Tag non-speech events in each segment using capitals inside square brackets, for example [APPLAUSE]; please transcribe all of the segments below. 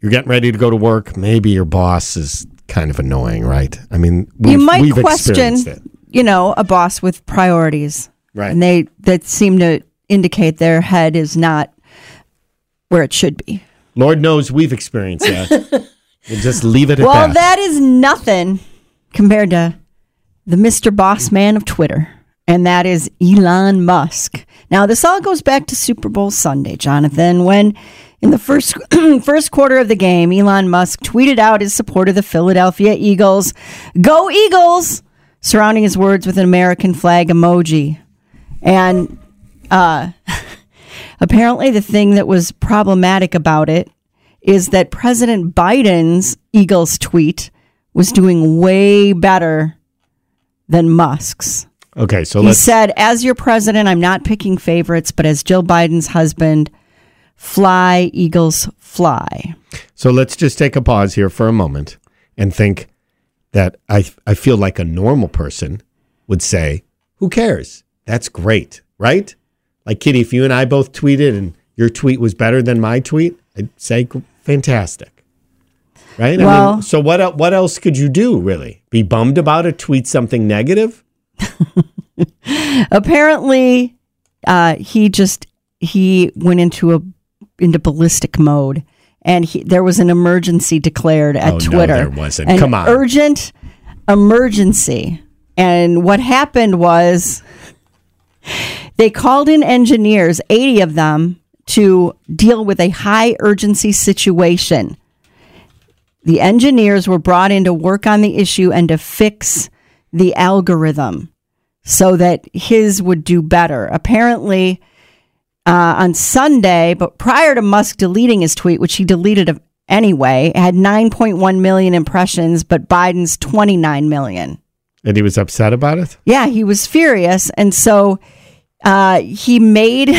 you're getting ready to go to work. Maybe your boss is kind of annoying, right? I mean, you might question, it. you know, a boss with priorities, Right. and they that seem to indicate their head is not where it should be. Lord knows we've experienced that. [LAUGHS] we'll just leave it at Well, that. that is nothing compared to the Mr. Boss Man of Twitter, and that is Elon Musk. Now, this all goes back to Super Bowl Sunday, Jonathan, when in the first [CLEARS THROAT] first quarter of the game, Elon Musk tweeted out his support of the Philadelphia Eagles. Go Eagles! Surrounding his words with an American flag emoji. And uh, [LAUGHS] apparently, the thing that was problematic about it is that President Biden's Eagles tweet was doing way better than Musk's. okay, so He said, As your president, I'm not picking favorites, but as Jill Biden's husband, fly, Eagles, fly. So let's just take a pause here for a moment and think that I I feel like a normal person would say, "Who cares? That's great, right?" Like Kitty, if you and I both tweeted and your tweet was better than my tweet, I'd say fantastic. Right? I Well- mean, so what what else could you do really? Be bummed about it, tweet something negative? [LAUGHS] Apparently, uh, he just he went into a into ballistic mode, and he, there was an emergency declared at Oh, no, Twitter. there wasn't. An Come on. urgent emergency. And what happened was they called in engineers, 80 of them, to deal with a high urgency situation. The engineers were brought in to work on the issue and to fix the algorithm so that his would do better. Apparently, uh, on Sunday, but prior to Musk deleting his tweet, which he deleted anyway, had 9.1 million impressions, but Biden's 29 million. And he was upset about it? Yeah, he was furious. And so uh, he made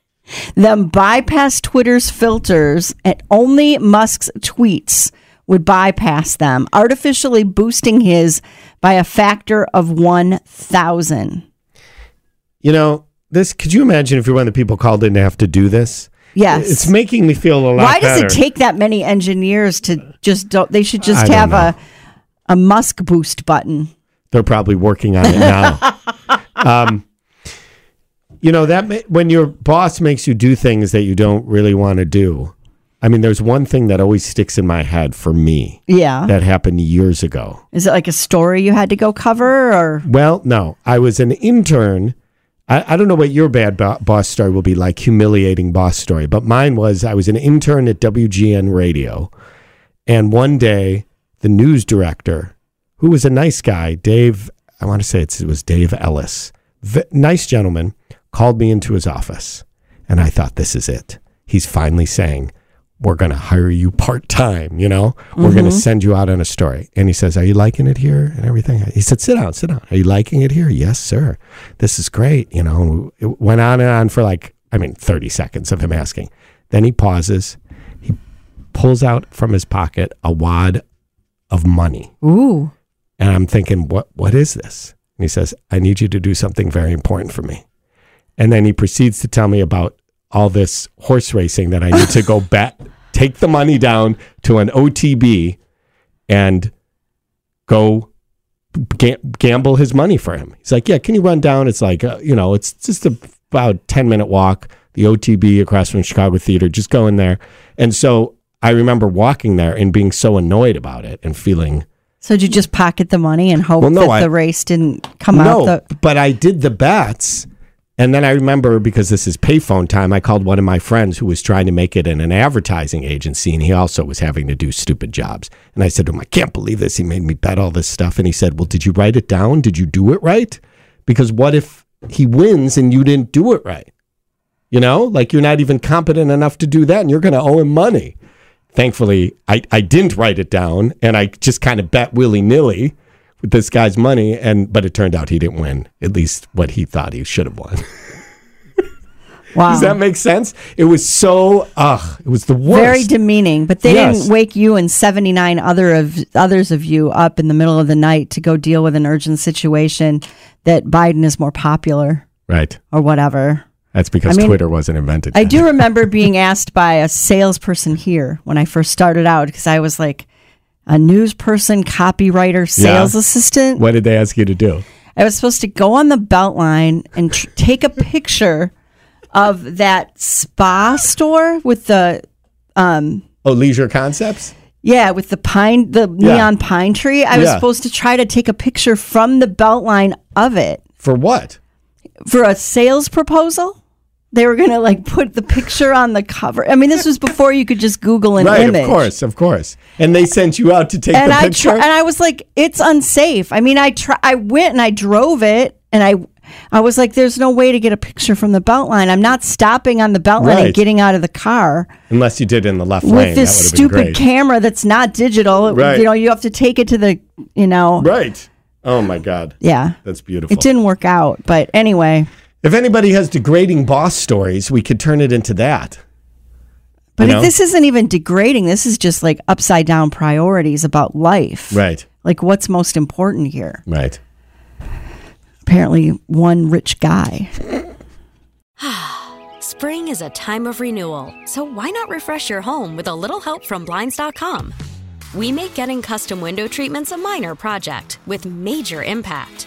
[LAUGHS] them bypass Twitter's filters, and only Musk's tweets would bypass them, artificially boosting his by a factor of 1,000. You know, this could you imagine if you're one of the people called in to have to do this? Yes. It's making me feel a lot Why does better. it take that many engineers to just don't? They should just I have a a Musk boost button. They're probably working on it now. [LAUGHS] um, you know that when your boss makes you do things that you don't really want to do. I mean, there's one thing that always sticks in my head for me Yeah. that happened years ago. Is it like a story you had to go cover, or Well, no, I was an intern. I, I don't know what your bad bo- boss story will be like, humiliating boss story, but mine was I was an intern at WGN Radio. And one day, the news director, who was a nice guy, Dave, I want to say it was Dave Ellis, v- nice gentleman, called me into his office. And I thought, this is it. He's finally saying, we're going to hire you part time, you know? We're going to mm-hmm. send you out on a story. And he says, Are you liking it here and everything? He said, Sit down, sit down. Are you liking it here? Yes, sir. This is great. You know, and it went on and on for like, I mean, 30 seconds of him asking. Then he pauses. He pulls out from his pocket a wad of money. ooh, And I'm thinking, what what is this? And he says, I need you to do something very important for me. And then he proceeds to tell me about all this horse racing that I need to go [LAUGHS] bet, take the money down to an OTB and go ga- gamble his money for him. He's like, yeah, can you run down? It's like, uh, you know, it's just a, about 10 minute walk, the OTB across from Chicago Theater, just go in there. And so I remember walking there and being so annoyed about it and feeling So did you just pocket the money and hope Well, no, that I- the race didn't come no, out? The, but I did the bets. And then I remember because this is payphone time, I called one of my friends who was trying to make it in an advertising agency, and he also was having to do stupid jobs. And I said to him, I can't believe this. He made me bet all this stuff. And he said, Well, did you write it down? Did you do it right? Because what if he wins and you didn't do it right? You know, like you're not even competent enough to do that, and you're going to owe him money. Thankfully, I, I didn't write it down, and I just kind of bet willy nilly with this guy's money, and but it turned out he didn't win. At least what he thought he should have won. [LAUGHS] wow. Does that make sense? It was so ugh, it was the worst. Very demeaning, but they Yes. didn't wake you and 79 other of others of you up in the middle of the night to go deal with an urgent situation that Biden is more popular right. or whatever. That's because I mean, Twitter wasn't invented. I do remember [LAUGHS] being asked by a salesperson here when I first started out because I was like a news person, copywriter, sales Yeah. assistant. What did they ask you to do? I was supposed to go on the Beltline and tr- take a picture of that spa store with the um, Oh, leisure concepts. yeah with the pine the Yeah. neon pine tree. I was Yeah. supposed to try to take a picture from the Beltline of it For what? for a sales proposal. They were gonna like put the picture on the cover. I mean, this was before you could just Google an right, image. of course, of course. And they sent you out to take and the I picture. tr- and I was like, it's unsafe. I mean, I try, I went and I drove it, and I, I was like, there's no way to get a picture from the Beltline. I'm not stopping on the Beltline Right. and getting out of the car Unless you did in the left with lane. this that would been stupid camera that's not digital. Right. You know, you have to take it to the, you know, Right. Oh my God. yeah. That's beautiful. It didn't work out, but anyway. If anybody has degrading boss stories, we could turn it into that. But You if know? this isn't even degrading. This is just like upside down priorities about life. Right. Like what's most important here? Right. Apparently, one rich guy. [SIGHS] Spring is a time of renewal, so why not refresh your home with a little help from Blinds.com? We make getting custom window treatments a minor project with major impact.